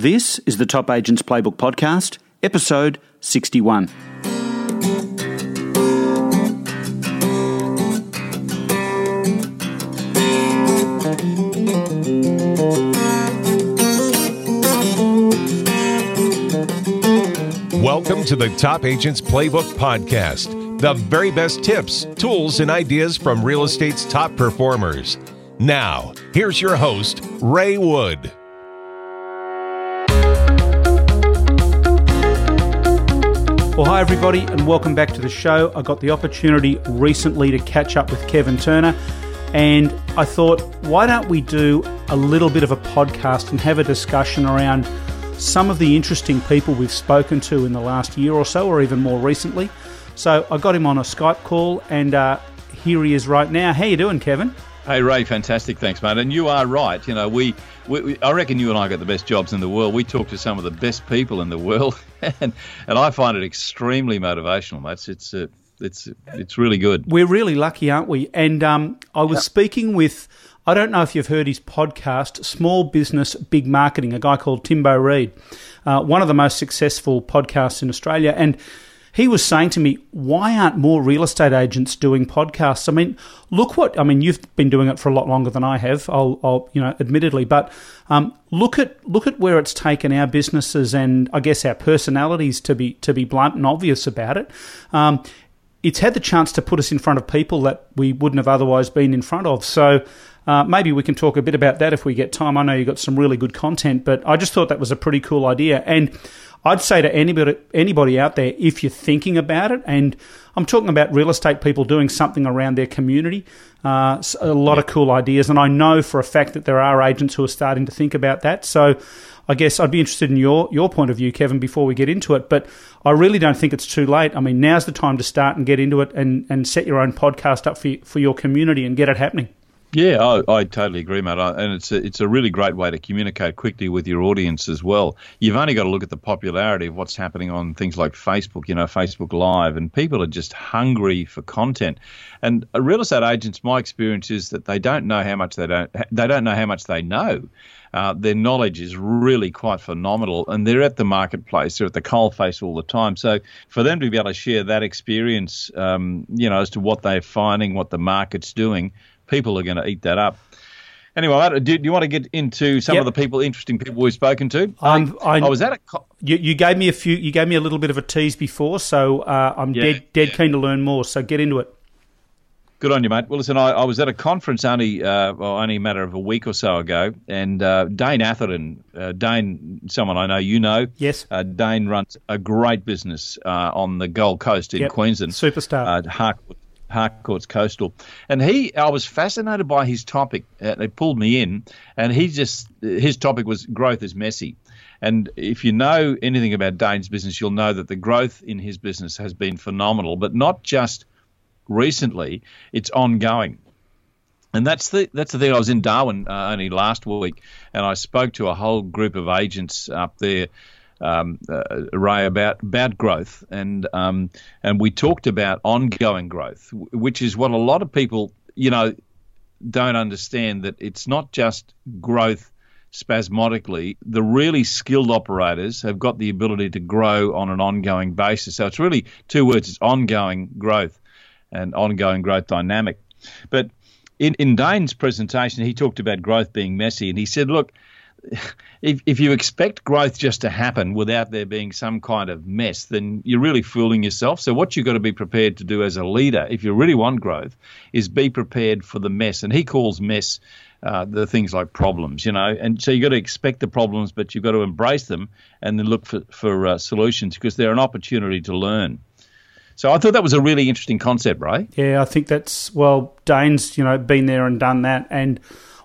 This is the Top Agents Playbook Podcast, episode 61. Welcome to the Top Agents Playbook Podcast, the very best tips, tools, and ideas from real estate's top performers. Now, here's your host, Ray Wood. Well, hi, everybody, and welcome back to the show. I got the opportunity recently to catch up with Kevin Turner, and I thought, why don't we do a little bit of a podcast and have a discussion around some of the interesting people we've spoken to in the last year or so, or even more recently. So I got him on a Skype call, and uh, here he is right now. How you doing, Kevin? Hey Ray, fantastic, thanks, mate. And you are right. You know, we, we, we, I reckon you and I got the best jobs in the world. We talk to some of the best people in the world, and and I find it extremely motivational, mate. It's it's uh, it's it's really good. We're really lucky, aren't we? And um, I was speaking with. I don't know if you've heard his podcast, Small Business Big Marketing, a guy called Timbo Reid, uh, one of the most successful podcasts in Australia. And he was saying to me, why aren't more real estate agents doing podcasts? I mean, look what I mean. You've been doing it for a lot longer than I have. I'll, I'll you know, admittedly, but um, look at look at where it's taken our businesses and I guess our personalities to be to be blunt and obvious about it. Um, it's had the chance to put us in front of people that we wouldn't have otherwise been in front of. So. Uh, maybe we can talk a bit about that if we get time. I know you got some really good content, but I just thought that was a pretty cool idea. And I'd say to anybody anybody out there, if you're thinking about it, and I'm talking about real estate people doing something around their community, uh, a lot of cool ideas, and I know for a fact that there are agents who are starting to think about that. So. I guess I'd be interested in your, your point of view, Kevin, before we get into it. But I really don't think it's too late. I mean, now's the time to start and get into it and, and set your own podcast up for, for your community and get it happening. Yeah, I, I, totally agree, mate. I, and it's a, it's a really great way to communicate quickly with your audience as well. You've only got to look at the popularity of what's happening on things like Facebook, you know, Facebook Live, and people are just hungry for content. And real estate agents, my experience is that they don't know how much they don't they don't know how much they know. Uh, their knowledge is really quite phenomenal, and they're at the marketplace, they're at the coalface all the time. So for them to be able to share that experience, um, you know, as to what they're finding, what the market's doing people are going to eat that up. Anyway, do, do you want to get into some yep. of the people, interesting people we've spoken to? Um, I, I, was at a. Co- you, you, gave me a few. You gave me a little bit of a tease before, so uh, I'm yeah, dead dead yeah. keen to learn more. So get into it. Good on you, mate. Well, listen, I, I was at a conference only uh, well, only a matter of a week or so ago, and uh, Dane Atherton, uh, Dane, someone I know you know. Yes. Uh, Dane runs a great business uh, on the Gold Coast in yep. Queensland. Superstar. Uh, Harcourt, Harcourts Coastal, and he, I was fascinated by his topic. Uh, they pulled me in, and he just his topic was growth is messy. And if you know anything about Dane's business, you'll know that the growth in his business has been phenomenal, but not just recently; it's ongoing. And that's the that's the thing. I was in Darwin uh, only last week, and I spoke to a whole group of agents up there um, uh, Ray about about growth, and um, and we talked about ongoing growth, which is what a lot of people, you know, don't understand that it's not just growth spasmodically. The really skilled operators have got the ability to grow on an ongoing basis. So it's really two words: it's ongoing growth and ongoing growth dynamic. But in, in Dane's presentation, he talked about growth being messy, and he said, look if, if you expect growth just to happen without there being some kind of mess, then you're really fooling yourself. So, what you've got to be prepared to do as a leader, if you really want growth, is be prepared for the mess. And he calls mess uh, the things like problems, you know. And so you've got to expect the problems, but you've got to embrace them and then look for, for uh, solutions because they're an opportunity to learn. So I thought that was a really interesting concept, right? Yeah, I think that's well, Dane's you know been there and done that, and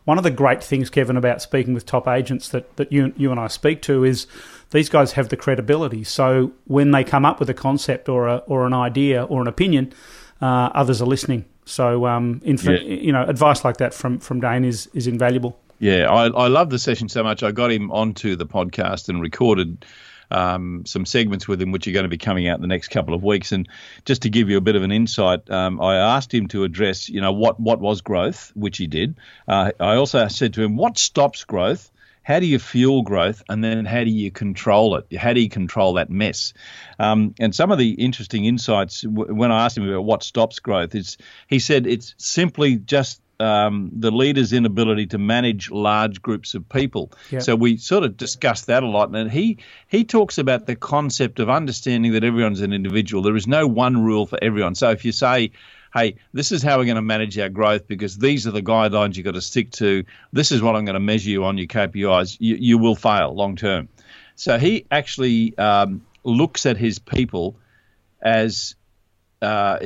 one of the great things, Kevin, about speaking with top agents that, that you, you and I speak to is these guys have the credibility. So when they come up with a concept or, a, or an idea or an opinion, uh, others are listening. So, um, inf- yeah. you know, advice like that from, from Dane is, is invaluable. Yeah, I, I love the session so much. I got him onto the podcast and recorded um, some segments with him, which are going to be coming out in the next couple of weeks. And just to give you a bit of an insight, um, I asked him to address, you know, what what was growth, which he did. Uh, I also said to him, what stops growth. how do you fuel growth, and then how do you control it? How do you control that mess? Um, and some of the interesting insights when I asked him about what stops growth is he said it's simply just um, the leader's inability to manage large groups of people. Yep. So we sort of discussed that a lot, and he he talks about the concept of understanding that everyone's an individual. There is no one rule for everyone. So if you say, "Hey, this is how we're going to manage our growth because these are the guidelines you've got to stick to. This is what I'm going to measure you on your KPIs," you, you will fail long term. So he actually um, looks at his people as uh,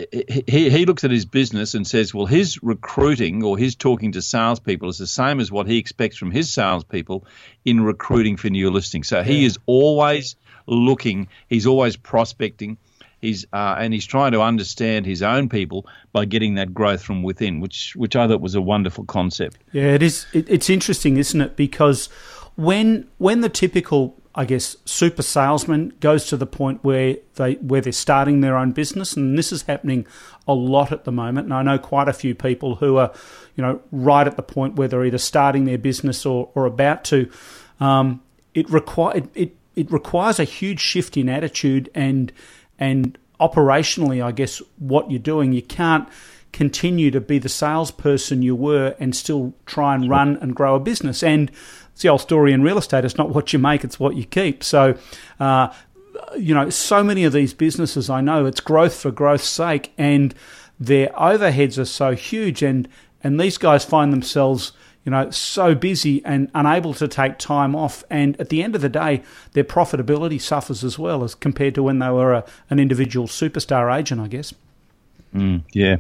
he, he looks at his business and says, well, his recruiting or his talking to salespeople is the same as what he expects from his salespeople in recruiting for new listings. So yeah. he is always looking, he's always prospecting. He's uh, and he's trying to understand his own people by getting that growth from within, which which I thought was a wonderful concept. Yeah, it is. It, it's interesting, isn't it? Because when when the typical I guess, super salesman goes to the point where they where they're starting their own business, and this is happening a lot at the moment. And I know quite a few people who are, you know, right at the point where they're either starting their business or, or about to. Um, it require it, it it requires a huge shift in attitude and and operationally, I guess, what you're doing. You can't continue to be the salesperson you were and still try and run and grow a business. And it's the old story in real estate. It's not what you make, it's what you keep. So, uh, you know, so many of these businesses I know, it's growth for growth's sake, and their overheads are so huge, and and these guys find themselves, you know, so busy and unable to take time off, and at the end of the day, their profitability suffers as well as compared to when they were a, an individual superstar agent, I guess. Mm, yeah,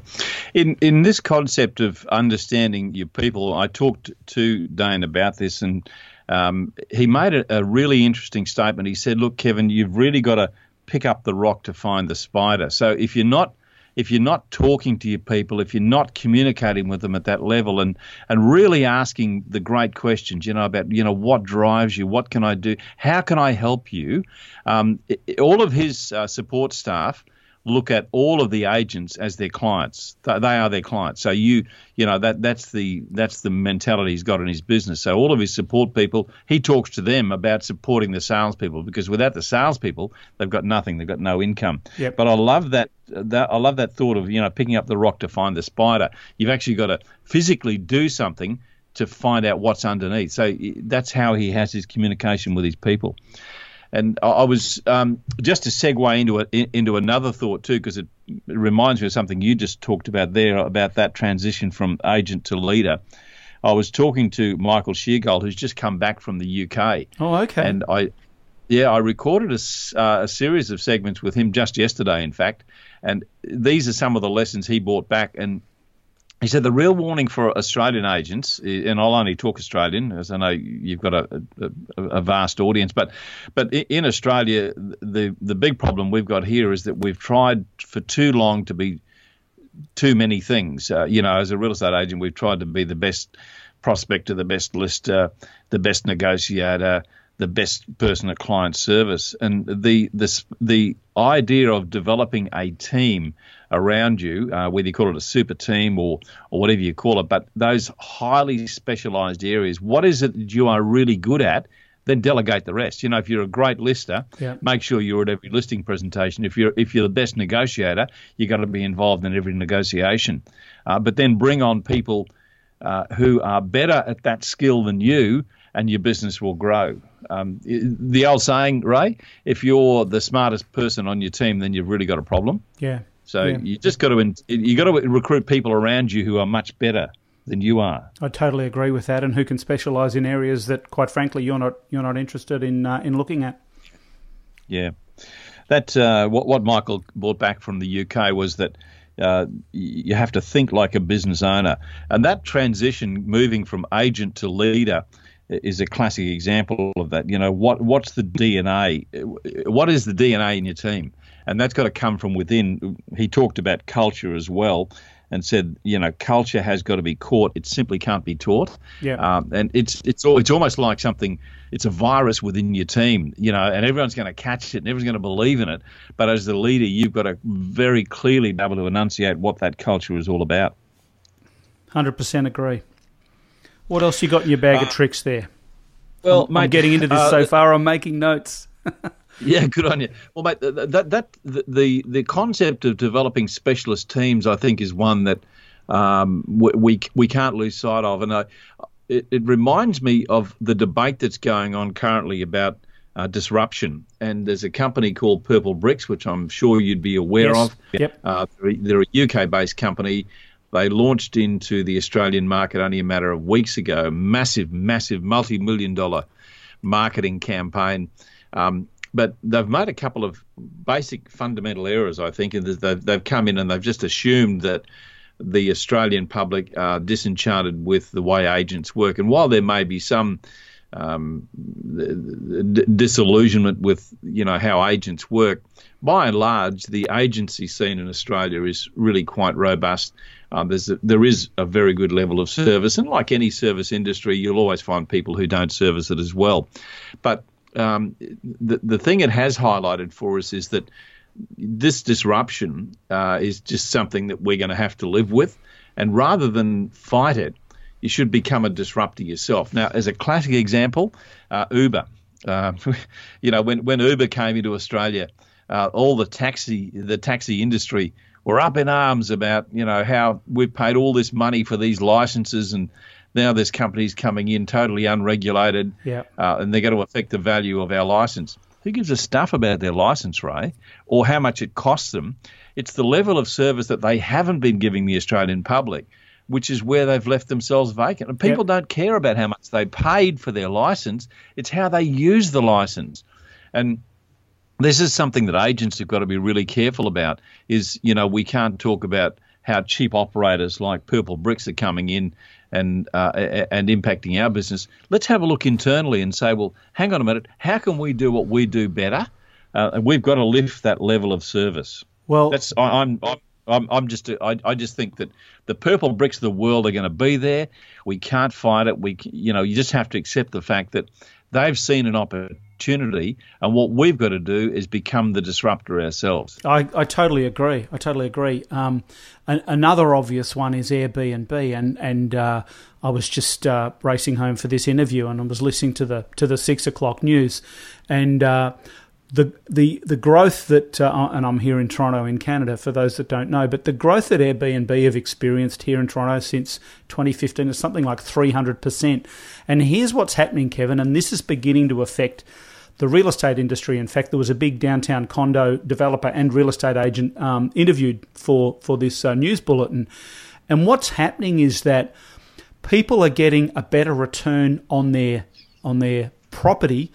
in in this concept of understanding your people, I talked to Dane about this, and um, he made a, a, really interesting statement. He said, "Look, Kevin, you've really got to pick up the rock to find the spider. So if you're not if you're not talking to your people, if you're not communicating with them at that level, and and really asking the great questions, you know, about you know what drives you, what can I do, how can I help you, um, it, all of his uh, support staff." Look at all of the agents as their clients. They are their clients. So you, you know, that that's the that's the mentality he's got in his business. So all of his support people, he talks to them about supporting the salespeople because without the salespeople, they've got nothing. They've got no income. Yep. But I love that. That I love that thought of you know picking up the rock to find the spider. You've actually got to physically do something to find out what's underneath. So that's how he has his communication with his people. And I was um, just to segue into it into another thought too, because it, it, reminds me of something you just talked about there about that transition from agent to leader. I was talking to Michael Sheargold, who's just come back from the UK. Oh, okay. And I, yeah, I recorded a, uh, a series of segments with him just yesterday, in fact. And these are some of the lessons he brought back. And he said the real warning for Australian agents, and I'll only talk Australian, as I know you've got a, a, a, vast audience, but but in Australia, the the big problem we've got here is that we've tried for too long to be too many things. Uh, you know, as a real estate agent, we've tried to be the best prospector, the best lister, the best negotiator, the best person at client service, and the this the idea of developing a team around you, uh, whether you call it a super team or or whatever you call it, but those highly specialised areas. What is it that you are really good at? Then delegate the rest. You know, if you're a great lister, yeah. make sure you're at every listing presentation. If you're if you're the best negotiator, you've got to be involved in every negotiation. Uh, but then bring on people uh, who are better at that skill than you, and your business will grow. Um, the old saying, Ray, if you're the smartest person on your team, then you've really got a problem. Yeah. So yeah. you just got to you got to recruit people around you who are much better than you are. I totally agree with that, and who can specialise in areas that, quite frankly, you're not you're not interested in uh, in looking at. Yeah, that uh, what what Michael brought back from the UK was that. Uh, you have to think like a business owner, and that transition, moving from agent to leader, is a classic example of that. You know, what what's the DNA? What is the DNA in your team? and that's got to come from within. He talked about culture as well, and said, you know, culture has got to be caught. It simply can't be taught. Yeah. Um, and it's it's it's almost like something. It's a virus within your team, you know, and everyone's going to catch it and everyone's going to believe in it. But as the leader, you've got to very clearly be able to enunciate what that culture is all about. Hundred percent agree. What else you got in your bag uh, of tricks there? Well, I'm, mate, I'm getting into this uh, so far. I'm making notes. Yeah, good on you. Well, mate, that that the the concept of developing specialist teams, I think, is one that um, we we can't lose sight of, and I, it, it reminds me of the debate that's going on currently about uh, disruption. And there's a company called Purplebricks, which I'm sure you'd be aware Yes. of. Yep. Uh, they're, they're a UK-based company. They launched into the Australian market only a matter of weeks ago. Massive, massive, multi-million dollar marketing campaign. Um, but they've made a couple of basic fundamental errors, I think, and they've, they've come in and they've just assumed that the Australian public are disenchanted with the way agents work. And while there may be some um, d- disillusionment with you know how agents work, by and large, the agency scene in Australia is really quite robust. Um, there's a, there is a very good level of service, and like any service industry, you'll always find people who don't service it as well. But um, the the thing it has highlighted for us is that this disruption uh, is just something that we're going to have to live with, and rather than fight it, you should become a disruptor yourself. Now, as a classic example, uh, Uber. Uh, you know, when when Uber came into Australia, uh, all the taxi the taxi industry were up in arms about you know how we've paid all this money for these licenses and now there's companies coming in totally unregulated uh, and they're going to affect the value of our license. Who gives a stuff about their license, Ray, or how much it costs them? It's the level of service that they haven't been giving the Australian public, which is where they've left themselves vacant. And people don't care about how much they paid for their license, it's how they use the license. And this is something that agents have got to be really careful about is you know we can't talk about how cheap operators like Purplebricks are coming in and uh, and impacting our business let's have a look internally and say well hang on a minute how can we do what we do better uh, and we've got to lift that level of service Well, that's I, I'm, I'm I'm I'm just I, I just think that the Purplebricks of the world are going to be there. We can't fight it. We you know you just have to accept the fact that they've seen an opportunity, and what we've got to do is become the disruptor ourselves. I, I totally agree. I totally agree. Um, an, another obvious one is Airbnb, and and uh, I was just uh, racing home for this interview, and I was listening to the to the six o'clock news, and uh, the the the growth that uh, and I'm here in Toronto in Canada for those that don't know, but the growth that Airbnb have experienced here in Toronto since 2015 is something like 300 percent. And here's what's happening, Kevin, and this is beginning to affect the real estate industry. In fact, there was a big downtown condo developer and real estate agent um, interviewed for for this uh, news bulletin. And what's happening is that people are getting a better return on their on their property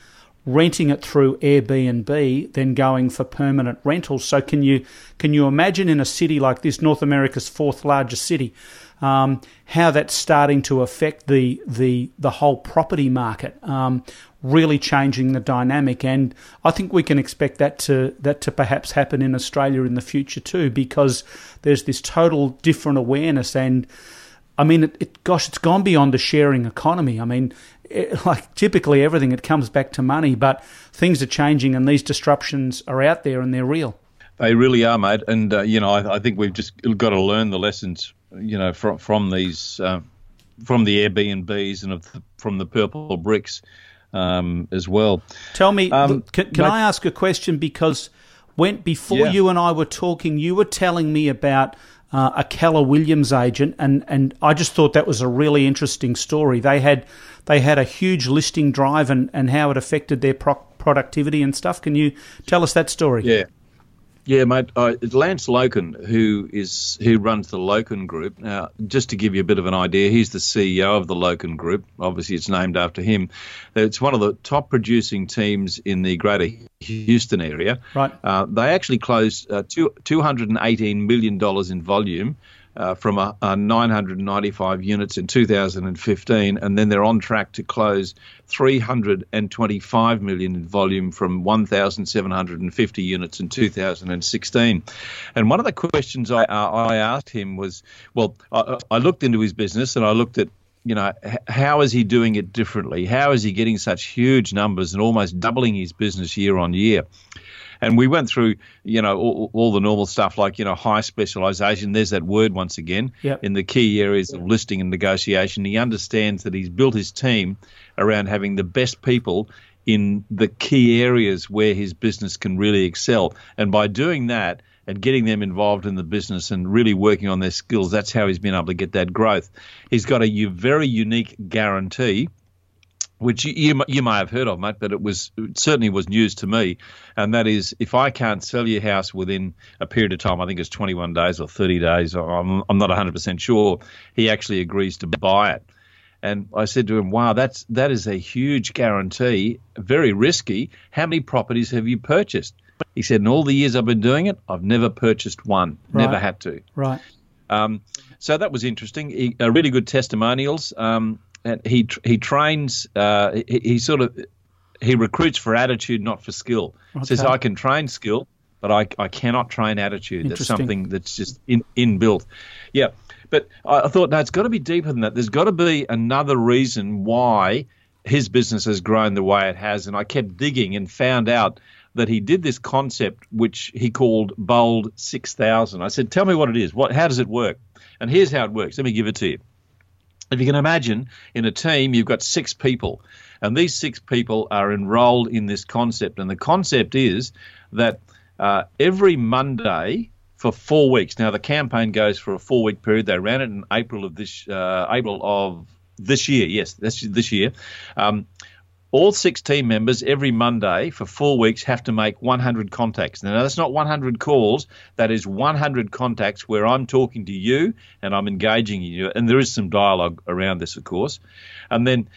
renting it through Airbnb than going for permanent rentals. So can you can you imagine in a city like this, North America's fourth largest city, um, how that's starting to affect the the the whole property market, um, really changing the dynamic. And I think we can expect that to that to perhaps happen in Australia in the future too, because there's this total different awareness and. I mean, it, it, gosh, it's gone beyond the sharing economy. I mean, it, like typically everything, it comes back to money, but things are changing and these disruptions are out there and they're real. They really are, mate. And uh, you know, I, I, think we've just got to learn the lessons, you know, from from these, uh, from the Airbnbs and the, from the Purplebricks um, as well. Tell me, um, can, can I ask a question? Because when before yeah. you and I were talking, you were telling me about uh, a Keller Williams agent, and, and I just thought that was a really interesting story. They had they had a huge listing drive and, and how it affected their pro- productivity and stuff. Can you tell us that story? Yeah. Yeah, mate. Uh, Lance Loken, who is who runs the Loken Group. Now, just to give you a bit of an idea, he's the CEO of the Loken Group. Obviously, it's named after him. It's one of the top producing teams in the Greater Houston area. Right. Uh, they actually closed uh, two, $218 million in volume uh, from a, a 995 units in 2015, and then they're on track to close 325 million in volume from 1,750 units in 2016. And one of the questions I, I asked him was, well, I, I looked into his business and I looked at you know, how is he doing it differently? How is he getting such huge numbers and almost doubling his business year on year? And we went through, you know, all, all, the normal stuff like, you know, high specialization. There's that word once again yep. in the key areas of listing and negotiation. He understands that he's built his team around having the best people in the key areas where his business can really excel. And by doing that and getting them involved in the business and really working on their skills, that's how he's been able to get that growth. He's got a very unique guarantee which you, you, you may have heard of, mate, but it was it certainly was news to me, and that is if I can't sell your house within a period of time, I think it's 21 days or 30 days, I'm, I'm not 100% sure, he actually agrees to buy it. And I said to him, "Wow, that's that is a huge guarantee, very risky. How many properties have you purchased?" He said, "In all the years I've been doing it, I've never purchased one. Right. Never had to." Right. Um, so that was interesting. He, uh, really good testimonials. Um, and he he trains. Uh, he, he, sort of he recruits for attitude, not for skill. Okay. Says I can train skill, but I, I cannot train attitude. That's something that's just in, inbuilt. Yeah. But I thought, no, it's got to be deeper than that. There's got to be another reason why his business has grown the way it has. And I kept digging and found out that he did this concept which he called Bold 6000. I said, tell me what it is. What, how does it work? And here's how it works. Let me give it to you. If you can imagine, in a team, you've got six people, and these six people are enrolled in this concept. And the concept is that uh, every Monday, for four weeks. Now the campaign goes for a four week period. They ran it in April of this uh, April of this year. Yes, that's this year. Um, all six team members every Monday for four weeks have to make 100 contacts. Now, that's not 100 calls, that is 100 contacts where I'm talking to you and I'm engaging you. And there is some dialogue around this, of course. And then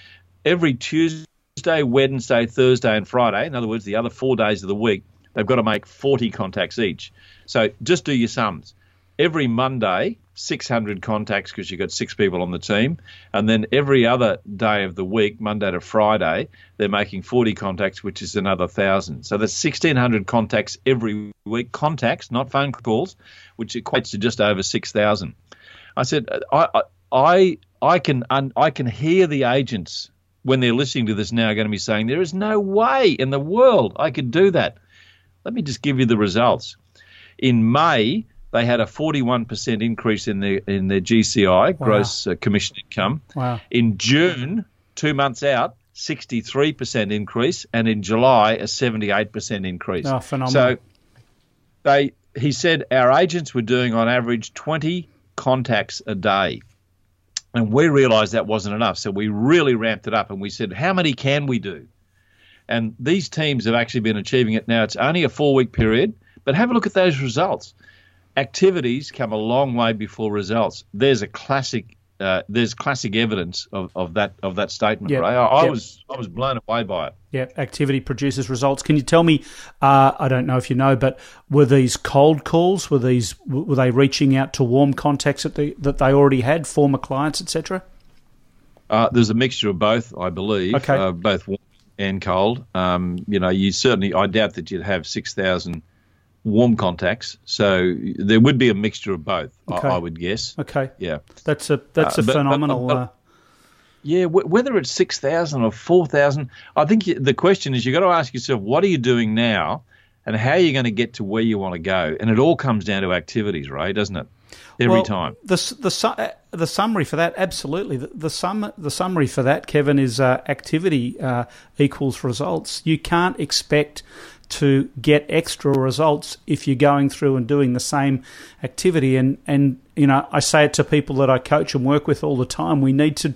every Tuesday, Wednesday, Thursday, and Friday, in other words, the other four days of the week, they've got to make 40 contacts each. So just do your sums. Every Monday, 600 contacts because you've got six people on the team. And then every other day of the week, Monday to Friday, they're making 40 contacts, which is another 1,000. So there's 1,600 contacts every week. Contacts, not phone calls, which equates to just over 6,000. I said, I, I, I, can, I can hear the agents when they're listening to this now going to be saying, there is no way in the world I could do that. Let me just give you the results. In May, they had a 41% increase in their in their GCI, wow. gross uh, commission income. Wow. In June, two months out, 63% increase, and in July, a 78% increase. Oh, phenomenal. So they he said our agents were doing on average 20 contacts a day. And we realized that wasn't enough. So we really ramped it up and we said, how many can we do? And these teams have actually been achieving it now. It's only a four week period, but have a look at those results. Activities come a long way before results. There's a classic. Uh, there's classic evidence of, of that of that statement, yep. Ray. I, I yep. was I was blown away by it. Yeah, activity produces results. Can you tell me? Uh, I don't know if you know, but were these cold calls? Were these were they reaching out to warm contacts that they that they already had, former clients, etc.? Uh, there's a mixture of both, I believe. Okay. Uh, both warm and cold. Um, you know, you certainly, I doubt that you'd have 6,000 warm contacts. So there would be a mixture of both, okay. I, I, would guess. Okay. Yeah. That's a, that's uh, a but, phenomenal. But, but, uh, yeah, w- whether it's 6,000 or 4,000, I think the question is you've got to ask yourself, what are you doing now? And how are you going to get to where you want to go? And it all comes down to activities, right? Doesn't it? every well, time. The the the summary for that, absolutely. The the, sum, the summary for that, Kevin, is uh, activity uh, equals results. You can't expect to get extra results if you're going through and doing the same activity. And and you know, I say it to people that I coach and work with all the time. We need to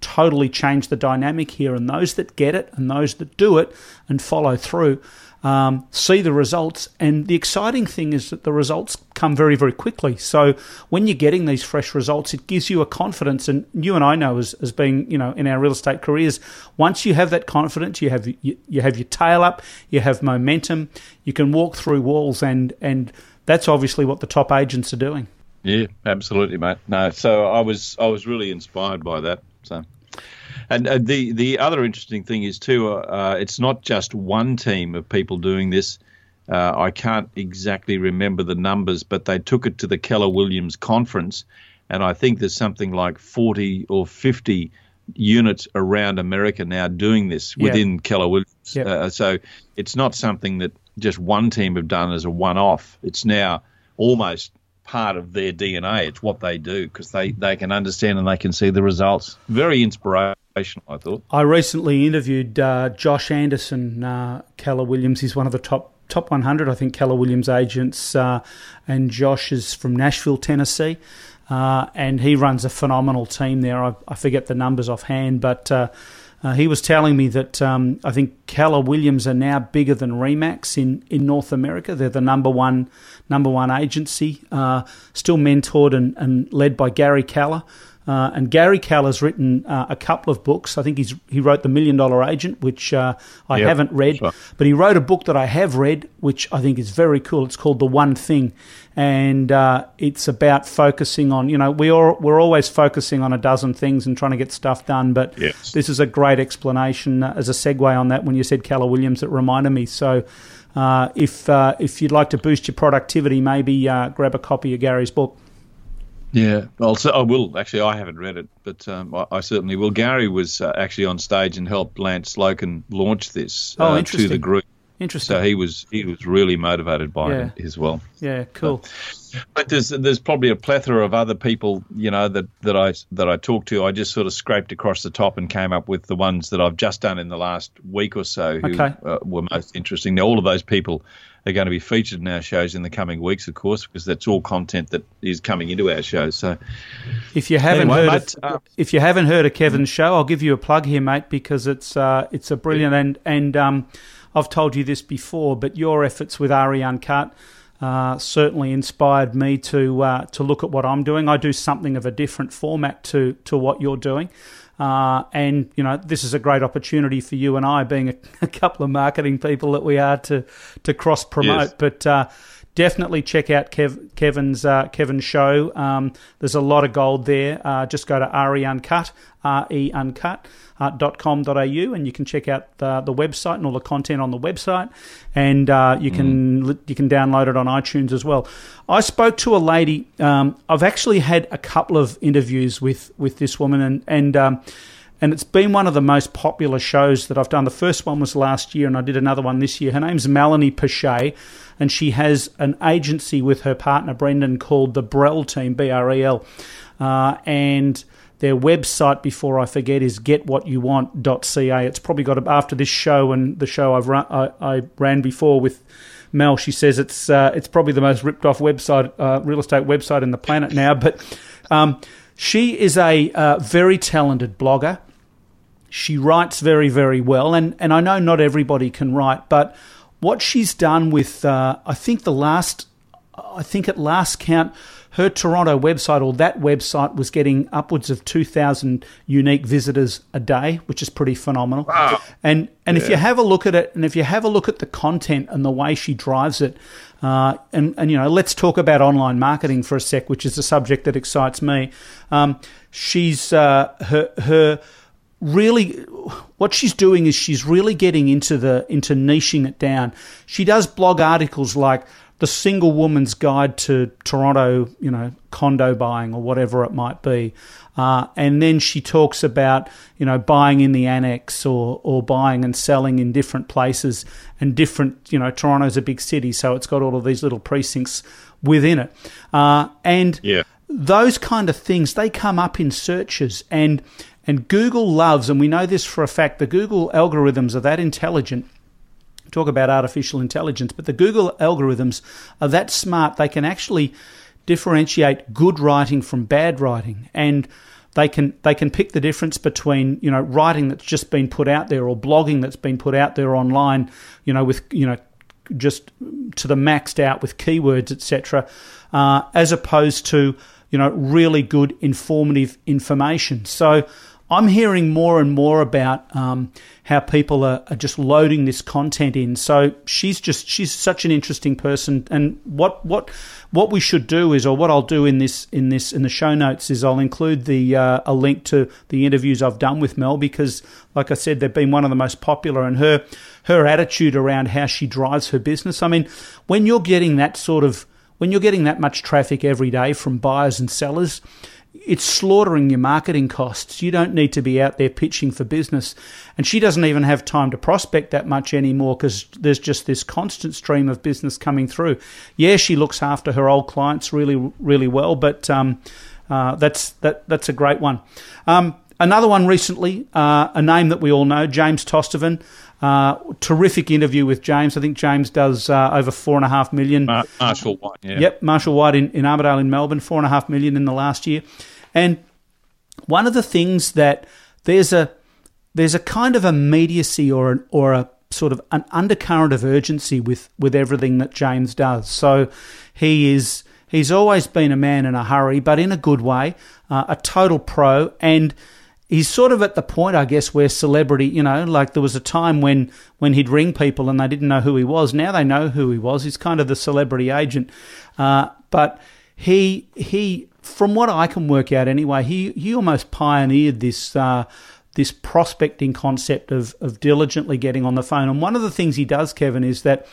totally change the dynamic here, and those that get it and those that do it and follow through um, see the results. And the exciting thing is that the results come very, very quickly. So when you're getting these fresh results, it gives you a confidence. And you and I know as, as being, you know, in our real estate careers, once you have that confidence, you have you, you have your tail up, you have momentum, you can walk through walls, and and that's obviously what the top agents are doing. Yeah, absolutely, mate. No, so I was I was really inspired by that. So. And uh, the the other interesting thing is too, uh, uh, it's not just one team of people doing this. Uh, I can't exactly remember the numbers, but they took it to the Keller Williams conference, and I think there's something like 40 or 50 units around America now doing this yeah. within Keller Williams. Yep. Uh, so it's not something that just one team have done as a one-off. It's now almost part of their DNA. It's what they do because they, they can understand and they can see the results. Very inspirational. I thought. I recently interviewed uh, Josh Anderson, uh, Keller Williams. He's one of the top top 100, I think, Keller Williams agents, uh, and Josh is from Nashville, Tennessee. Uh, and he runs a phenomenal team there. I, I forget the numbers offhand, but uh, he was telling me that um, I think Keller Williams are now bigger than Remax in, in North America. They're the number one number one agency, uh, still mentored and, and led by Gary Keller. Uh, and Gary Keller's written uh, a couple of books. I think he's he wrote The Million Dollar Agent, which uh, I yep, haven't read, sure. but he wrote a book that I have read, which I think is very cool. It's called The One Thing, and uh, it's about focusing on. You know, we are we're always focusing on a dozen things and trying to get stuff done, but yes. this is a great explanation uh, as a segue on that. When you said Keller Williams, it reminded me. So. Uh, if if you'd like to boost your productivity, maybe grab a copy of Gary's book. Yeah, well, so I will actually. I haven't read it, but um, I, I, certainly will. Gary was uh, actually on stage and helped Lance Loken launch this oh, uh, to the group. Interesting. So he was he was really motivated by yeah. it as well. Yeah, cool. but there's there's probably a plethora of other people, you know, that, that I that I talked to. I just sort of scraped across the top and came up with the ones that I've just done in the last week or so who okay. uh, were most interesting. Now, all of those people are going to be featured in our shows in the coming weeks, of course, because that's all content that is coming into our shows. So, if you haven't anyway, heard, mate, of, uh, if you haven't heard of Kevin's show, I'll give you a plug here, mate, because it's uh, it's a brilliant and and um, I've told you this before, but your efforts with RE Uncut. Uh, certainly inspired me to uh, to look at what I'm doing. I do something of a different format to to what you're doing. Uh, and you know, this is a great opportunity for you and I, being a, a couple of marketing people that we are, to to cross promote. Yes. But uh, definitely check out Kev, Kevin's uh, Kevin's show. Um, there's a lot of gold there. Uh, just go to re uncut, re uncut uh, .com.au and you can check out the, the website and all the content on the website and uh, you can mm. you can download it on iTunes as well. I spoke to a lady. Um, I've actually had a couple of interviews with with this woman and and. Um, and it's been one of the most popular shows that I've done. The first one was last year, and I did another one this year. Her name's Melanie Piche, and she has an agency with her partner Brendan called the Brel Team, B R E L. Uh, and their website, before I forget, is getwhatyouwant.ca. It's probably got after this show and the show I've run, I, I ran before with Mel. She says it's uh, it's probably the most ripped off website, uh, real estate website in the planet now. But um, she is a uh, very talented blogger. She writes very very well, and and I know not everybody can write, but what she's done with uh, I think the last I think at last count her Toronto website or that website was getting upwards of 2,000 unique visitors a day, which is pretty phenomenal. Wow. And and yeah. if you have a look at it, and if you have a look at the content and the way she drives it, uh, and and you know, let's talk about online marketing for a sec, which is a subject that excites me. Um, she's uh, her her really what she's doing is she's really getting into the into niching it down. She does blog articles like the single woman's guide to Toronto, you know, condo buying or whatever it might be. Uh, and then she talks about, you know, buying in the annex or, or buying and selling in different places and different, you know, Toronto's a big city, so it's got all of these little precincts within it. Uh, and yeah. those kind of things, they come up in searches and and Google loves, and we know this for a fact, the Google algorithms are that intelligent. Talk about artificial intelligence, but the Google algorithms are that smart they can actually differentiate good writing from bad writing. And they can they can pick the difference between you know writing that's just been put out there or blogging that's been put out there online you know with you know just to the maxed out with keywords etc uh, as opposed to you know really good informative information. So I'm hearing more and more about um, how people are, are, just loading this content in. So she's just she's such an interesting person. And what what what we should do is, or what I'll do in this in this in the show notes is, I'll include the uh, a link to the interviews I've done with Mel because, like I said, they've been one of the most popular. And her her attitude around how she drives her business. I mean, when you're getting that sort of when you're getting that much traffic every day from buyers and sellers it's slaughtering your marketing costs. You don't need to be out there pitching for business. And she doesn't even have time to prospect that much anymore because there's just this constant stream of business coming through. Yeah, she looks after her old clients really, really well, but um, uh, that's that that's a great one. Um, another one recently, uh, a name that we all know, James Tostevin. Uh, terrific interview with James. I think James does uh, over four and a half million. Mar- Marshall White, yeah. Yep, Marshall White in, in Armadale in Melbourne, four and a half million in the last year. And one of the things that there's a there's a kind of immediacy or an, or a sort of an undercurrent of urgency with with everything that James does. So he is he's always been a man in a hurry, but in a good way, uh, a total pro and he's sort of at the point, I guess, where celebrity, you know, like there was a time when when he'd ring people and they didn't know who he was. Now they know who he was. He's kind of the celebrity agent, uh, but he he, from what I can work out anyway, he he almost pioneered this. Uh, this prospecting concept of, of diligently getting on the phone. And one of the things he does, Kevin, is that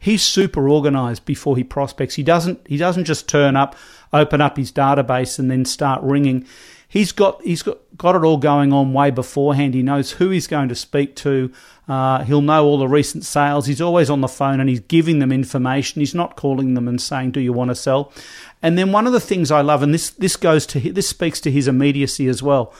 he's super organized before he prospects. He doesn't he doesn't just turn up, open up his database and then start ringing he's got he's got, got it all going on way beforehand. He knows who he's going to speak to. Uh, he'll know all the recent sales. He's always on the phone and he's giving them information. He's not calling them and saying, "Do you want to sell?" And then one of the things I love, and this this goes to this speaks to his immediacy as well.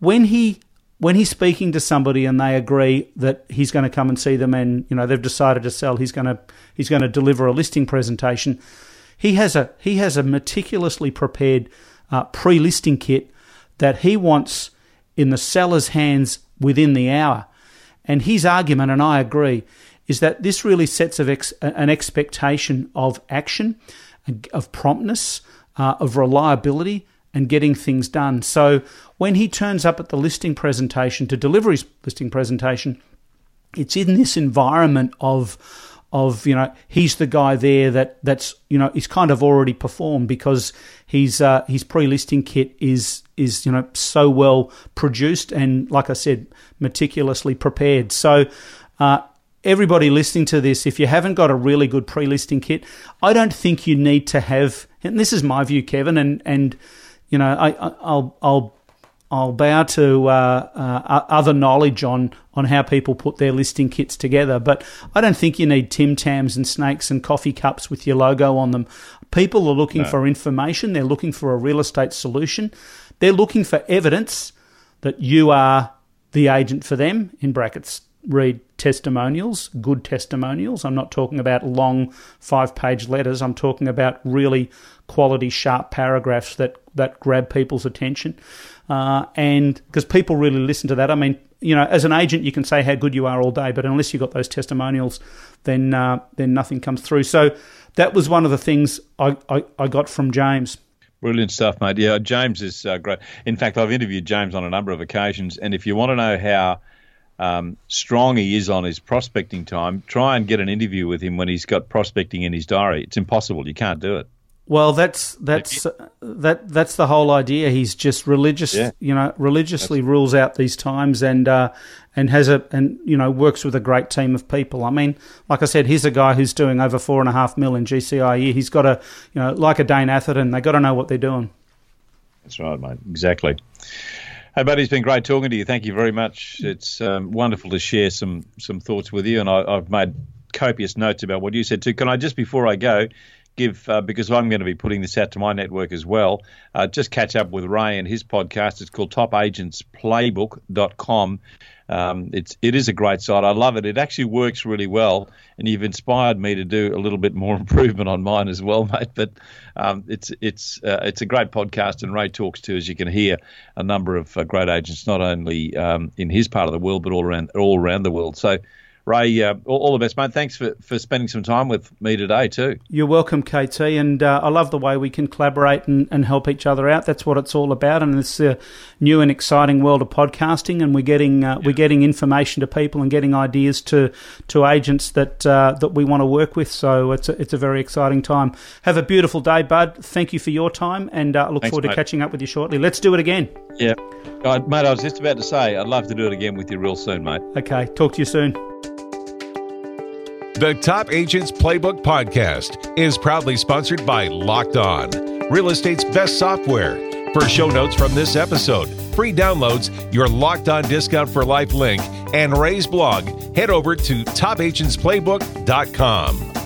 When he when he's speaking to somebody and they agree that he's going to come and see them and you know they've decided to sell, he's going to he's going to deliver a listing presentation. He has a he has a meticulously prepared uh, pre-listing kit that he wants in the seller's hands within the hour. And his argument, and I agree, is that this really sets ex- an expectation of action, of promptness, uh, of reliability, and getting things done. So when he turns up at the listing presentation to deliver his listing presentation, it's in this environment of of you know he's the guy there that that's you know he's kind of already performed because his uh, his pre-listing kit is is you know so well produced and like I said meticulously prepared. So uh, everybody listening to this, if you haven't got a really good pre-listing kit, I don't think you need to have. And this is my view, Kevin, and and you know I, I'll I'll I'll bow to uh, uh, other knowledge on, on how people put their listing kits together, but I don't think you need Tim Tams and snakes and coffee cups with your logo on them. People are looking no. for information, they're looking for a real estate solution, they're looking for evidence that you are the agent for them, in brackets, read testimonials, good testimonials. I'm not talking about long five page letters, I'm talking about really quality, sharp paragraphs that, that grab people's attention. Uh, and because people really listen to that. I mean, you know, as an agent, you can say how good you are all day, but unless you've got those testimonials, then uh, then nothing comes through. So that was one of the things I, I, I got from James. Brilliant stuff, mate. Yeah, James is uh, great. In fact, I've interviewed James on a number of occasions, and if you want to know how um, strong he is on his prospecting time, try and get an interview with him when he's got prospecting in his diary. It's impossible. You can't do it. Well, that's that's that that's the whole idea. He's just religious, yeah. you know, religiously that's... rules out these times and uh, and has a and you know works with a great team of people. I mean, like I said, he's a guy who's doing over four and a half mil in GCI a year. He's got a you know like a Dane Atherton. They got to know what they're doing. That's right, mate. Exactly. Hey, buddy, it's been great talking to you. Thank you very much. It's um, wonderful to share some some thoughts with you, and I, I've made copious notes about what you said too. Can I just before I go? Give uh, because I'm going to be putting this out to my network as well. Uh, just catch up with Ray and his podcast. It's called TopAgentsPlaybook.com. Um, it's it is a great site. I love it. It actually works really well, and you've inspired me to do a little bit more improvement on mine as well, mate. But um, it's it's uh, it's a great podcast, and Ray talks to, as you can hear, a number of uh, great agents, not only um, in his part of the world, but all around all around the world. So Ray, uh, all, all, the best, mate. Thanks for, for spending some time with me today, too. You're welcome, KT. And uh, I love the way we can collaborate and, and help each other out. That's what it's all about. And it's a new and exciting world of podcasting. And we're getting uh, yeah. we're getting information to people and getting ideas to to agents that uh, that we want to work with. So it's a, it's a very exciting time. Have a beautiful day, Bud. Thank you for your time, and I uh, look Thanks, forward to catching up with you shortly. Let's do it again. Yeah, mate. I was just about to say I'd love to do it again with you real soon, mate. Okay. Talk to you soon. The Top Agents Playbook podcast is proudly sponsored by Locked On, real estate's best software. For show notes from this episode, free downloads, your Locked On discount for life link, and Ray's blog, head over to topagentsplaybook.com.